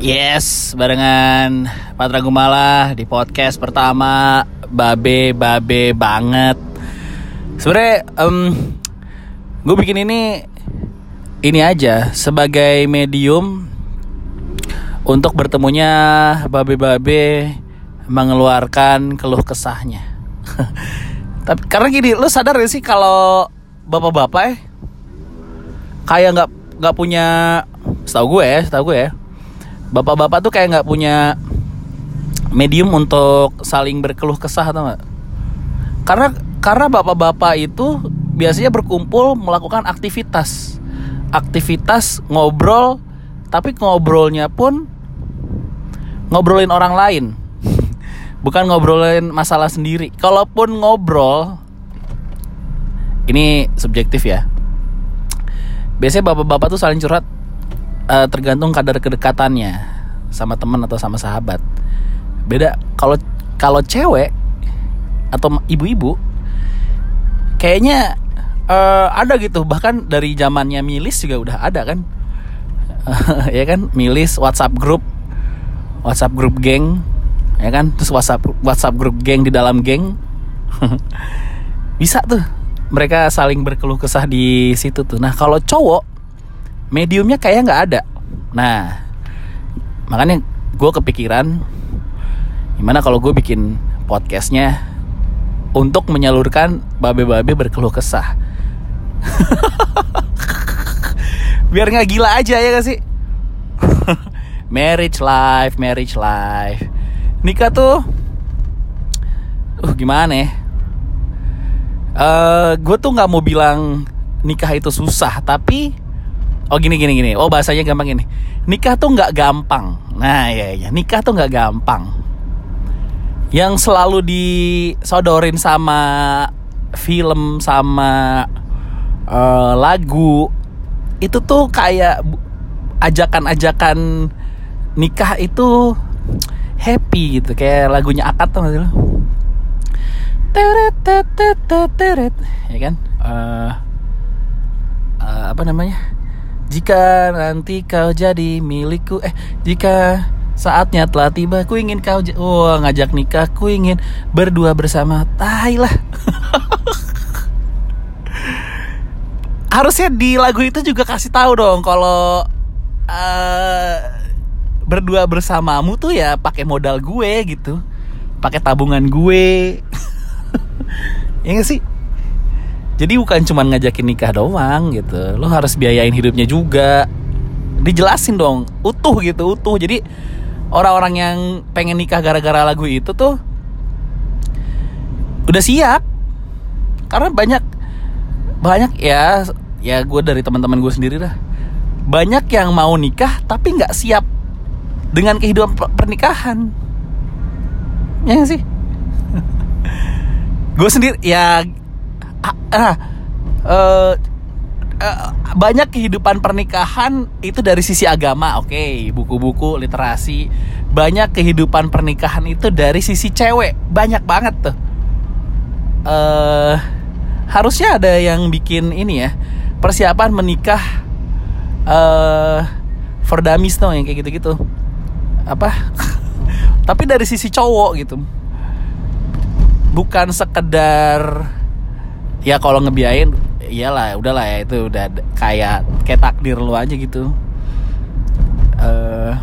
Yes, barengan Patra Gumala di podcast pertama Babe Babe banget. Sebenernya um, gue bikin ini ini aja sebagai medium untuk bertemunya babe-babe mengeluarkan keluh kesahnya. Tapi karena gini, lo sadar gak sih kalau bapak-bapak eh kayak nggak nggak punya, setahu gue ya, setahu gue ya, bapak-bapak tuh kayak nggak punya medium untuk saling berkeluh kesah atau nggak? Karena karena bapak-bapak itu biasanya berkumpul melakukan aktivitas, aktivitas ngobrol, tapi ngobrolnya pun ngobrolin orang lain, bukan ngobrolin masalah sendiri. Kalaupun ngobrol, ini subjektif ya. Biasanya bapak-bapak tuh saling curhat uh, tergantung kadar kedekatannya sama teman atau sama sahabat. Beda kalau kalau cewek atau ibu-ibu kayaknya uh, ada gitu. Bahkan dari zamannya milis juga udah ada kan. Ya kan? Milis WhatsApp grup WhatsApp grup geng ya kan? Terus WhatsApp WhatsApp grup geng di dalam geng. Bisa tuh mereka saling berkeluh kesah di situ tuh. Nah kalau cowok mediumnya kayak nggak ada. Nah makanya gue kepikiran gimana kalau gue bikin podcastnya untuk menyalurkan babe-babe berkeluh kesah. Biar nggak gila aja ya gak sih? Marriage life marriage life. Nikah tuh uh gimana ya? Uh, gue tuh nggak mau bilang nikah itu susah tapi oh gini gini gini. Oh bahasanya gampang gini nikah tuh nggak gampang. Nah ya ya nikah tuh nggak gampang. Yang selalu disodorin sama film sama uh, lagu itu tuh kayak ajakan-ajakan nikah itu happy gitu. Kayak lagunya akad tuh lo? Teret teret teret ya kan? Uh, uh, apa namanya jika nanti kau jadi milikku eh jika saatnya telah tiba ku ingin kau oh ngajak nikah ku ingin berdua bersama. Tai lah. Harusnya di lagu itu juga kasih tahu dong kalau uh, berdua bersamamu tuh ya pakai modal gue gitu. Pakai tabungan gue. Ya gak sih jadi bukan cuma ngajakin nikah doang gitu. Lo harus biayain hidupnya juga. Dijelasin dong utuh gitu utuh. Jadi orang-orang yang pengen nikah gara-gara lagu itu tuh udah siap. Karena banyak banyak ya ya gue dari teman-teman gue sendiri lah. Banyak yang mau nikah tapi nggak siap dengan kehidupan pernikahan. Ya sih? Gue sendiri ya uh, uh, banyak kehidupan pernikahan itu dari sisi agama oke okay, buku-buku literasi. Banyak kehidupan pernikahan itu dari sisi cewek banyak banget tuh. Uh, harusnya ada yang bikin ini ya persiapan menikah uh, for dummies tuh yang kayak gitu-gitu. Apa? Tapi dari sisi cowok gitu. Bukan sekedar ya kalau ngebiayain iyalah udahlah ya itu udah kayak kayak takdir lu aja gitu. Uh,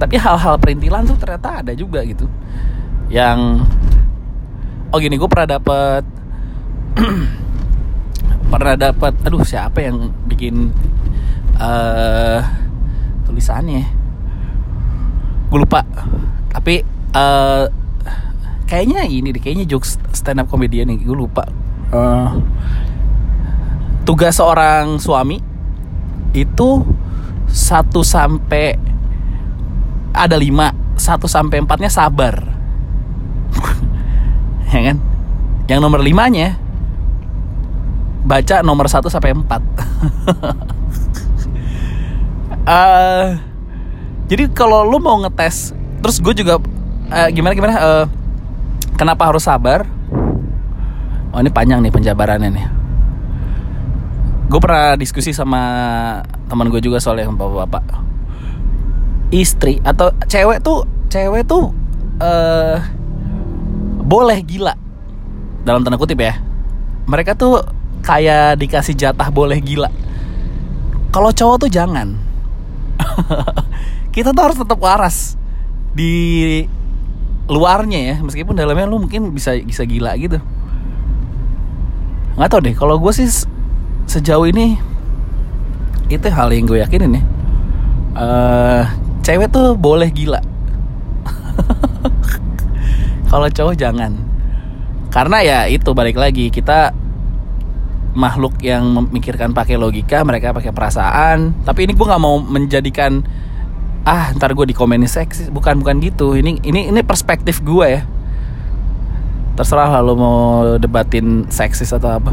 tapi hal-hal perintilan tuh ternyata ada juga gitu. Yang oh gini gue pernah dapet pernah dapat aduh siapa yang bikin uh, tulisannya gue lupa. Tapi uh, kayaknya ini deh kayaknya jokes stand up comedian nih gue lupa uh, tugas seorang suami itu satu sampai ada lima satu sampai empatnya sabar. Ya kan? Yang nomor limanya baca nomor 1 sampai 4 uh, jadi kalau lu mau ngetes terus gue juga uh, gimana gimana? Uh, kenapa harus sabar oh ini panjang nih penjabarannya nih. Gue pernah diskusi sama teman gue juga soal yang bapak-bapak. Istri atau cewek tuh cewek tuh uh, boleh gila. Dalam tanda kutip ya. Mereka tuh kayak dikasih jatah boleh gila. Kalau cowok tuh jangan. Kita tuh harus tetap waras di luarnya ya. Meskipun dalamnya lu mungkin bisa bisa gila gitu nggak tau deh kalau gue sih sejauh ini itu hal yang gue yakinin ya. Uh, cewek tuh boleh gila. Kalau cowok jangan. Karena ya itu balik lagi kita makhluk yang memikirkan pakai logika mereka pakai perasaan. Tapi ini gue nggak mau menjadikan ah ntar gue dikomenin seksis. Bukan bukan gitu. Ini ini ini perspektif gue ya terserah lah lo mau debatin seksis atau apa.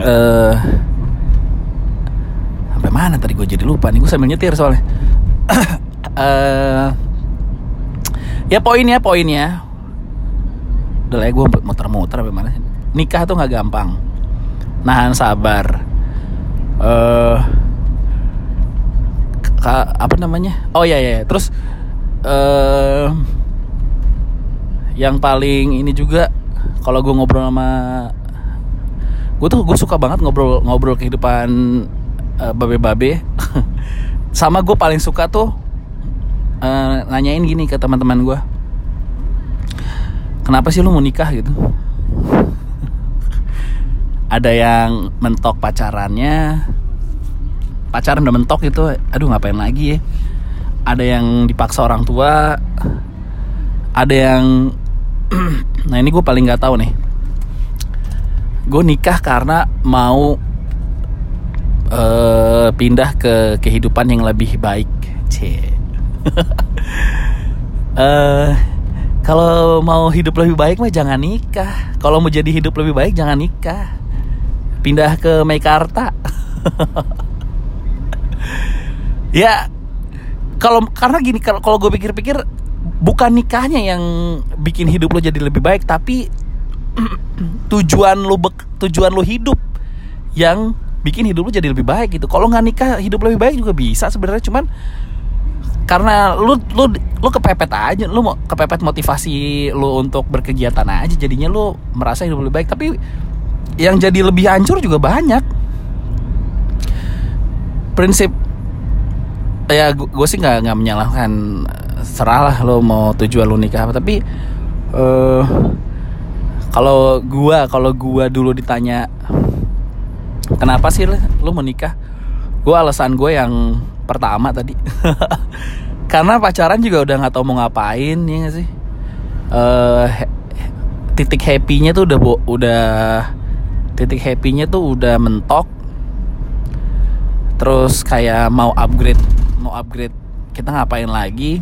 Eh uh, sampai mana tadi gue jadi lupa nih gue sambil nyetir soalnya. Uh, ya poinnya poinnya udah lah ya gue muter-muter apa mana nikah tuh nggak gampang. Nahan sabar. Uh, ka, apa namanya? Oh ya ya terus uh, yang paling ini juga kalau gue ngobrol sama gue tuh gue suka banget ngobrol ngobrol kehidupan uh, babe-babe. Sama gue paling suka tuh uh, nanyain gini ke teman-teman gue kenapa sih lu mau nikah? gitu. Ada yang mentok pacarannya pacaran udah mentok gitu aduh ngapain lagi ya? Ada yang dipaksa orang tua ada yang nah ini gue paling nggak tahu nih. Gue nikah karena mau uh, pindah ke kehidupan yang lebih baik. C uh, kalau mau hidup lebih baik mah jangan nikah. Kalau mau jadi hidup lebih baik jangan nikah. Pindah ke Meikarta ya kalau karena gini kalau gue pikir-pikir bukan nikahnya yang bikin hidup lo jadi lebih baik tapi tujuan lo tujuan lo hidup yang bikin hidup lo jadi lebih baik gitu. Kalau nggak nikah hidup lebih baik juga bisa sebenarnya cuman karena lu lu lu kepepet aja lu mau kepepet motivasi lu untuk berkegiatan aja jadinya lu merasa hidup lebih baik. Tapi yang jadi lebih hancur juga banyak. Prinsip ya gue sih nggak nggak menyalahkan seralah lo mau tujuan lo nikah apa. Tapi uh, kalau gue kalau gue dulu ditanya kenapa sih lo, lo mau nikah? Gue alasan gue yang pertama tadi. Karena pacaran juga udah nggak tahu mau ngapain ya gak sih? Uh, titik happynya tuh udah udah titik happynya tuh udah mentok. Terus kayak mau upgrade mau upgrade kita ngapain lagi?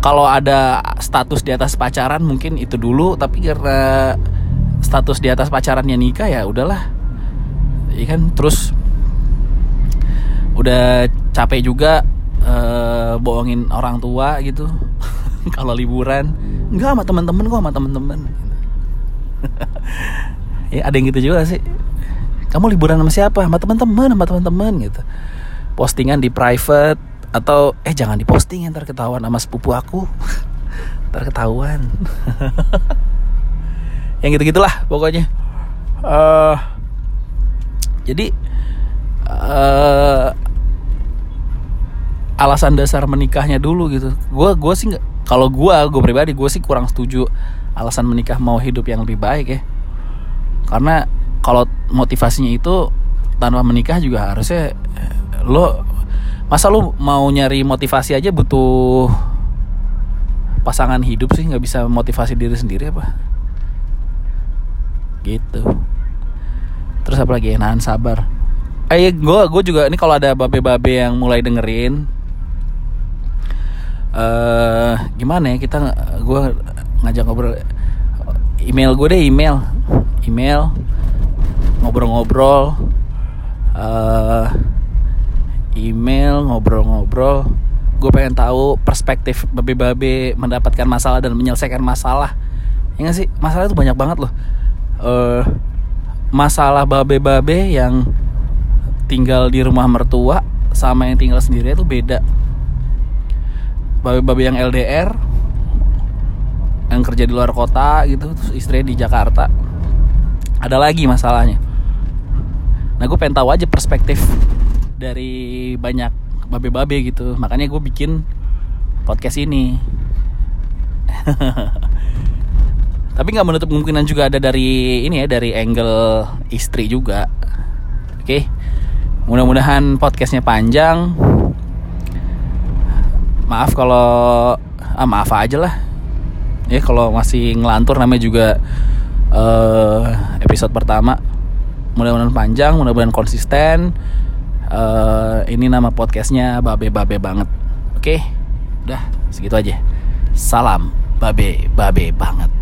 Kalau ada status di atas pacaran mungkin itu dulu tapi karena status di atas pacarannya nikah ya udahlah. Kan? Terus udah capek juga uh, bohongin orang tua gitu. Kalau liburan enggak sama teman-teman gua sama teman-teman ya ada yang gitu juga sih. Kamu liburan sama siapa? Sama teman-teman sama teman-teman gitu postingan di private atau eh jangan diposting ntar ketahuan sama sepupu aku. Ntar ketahuan. Yang gitu gitulah pokoknya. Uh, jadi uh, alasan dasar menikahnya dulu gitu. Gue gue sih kalau gue gue pribadi gue sih kurang setuju alasan menikah mau hidup yang lebih baik ya. Karena kalau motivasinya itu tanpa menikah juga harusnya lo masa lo mau nyari motivasi aja butuh pasangan hidup sih? Nggak bisa motivasi diri sendiri apa? Gitu. Terus apa lagi? Nahan sabar. Eh gue gue juga ini kalau ada babe-babe yang mulai dengerin eh uh, gimana ya? Kita gue ngajak ngobrol email gue deh email. Email ngobrol-ngobrol uh, email ngobrol-ngobrol. Gue pengen tahu perspektif babe-babe mendapatkan masalah dan menyelesaikan masalah. Ya gak sih? Masalah itu banyak banget loh. Uh, masalah babe-babe yang tinggal di rumah mertua sama yang tinggal sendiri itu beda. Babe-babe yang LDR yang kerja di luar kota gitu terus istrinya di Jakarta. Ada lagi masalahnya. Nah gue pengen tahu aja perspektif dari banyak babe-babe gitu. Makanya gue bikin podcast ini. Tapi nggak menutup kemungkinan juga ada dari ini ya dari angle istri juga. Oke. Mudah-mudahan podcastnya panjang. Maaf kalau ah maaf aja lah. Ya kalau masih ngelantur namanya juga uh, episode pertama. Mudah-mudahan panjang mudah-mudahan konsisten uh, ini nama podcastnya babe babe banget. Oke? Udah segitu aja. Salam babe babe banget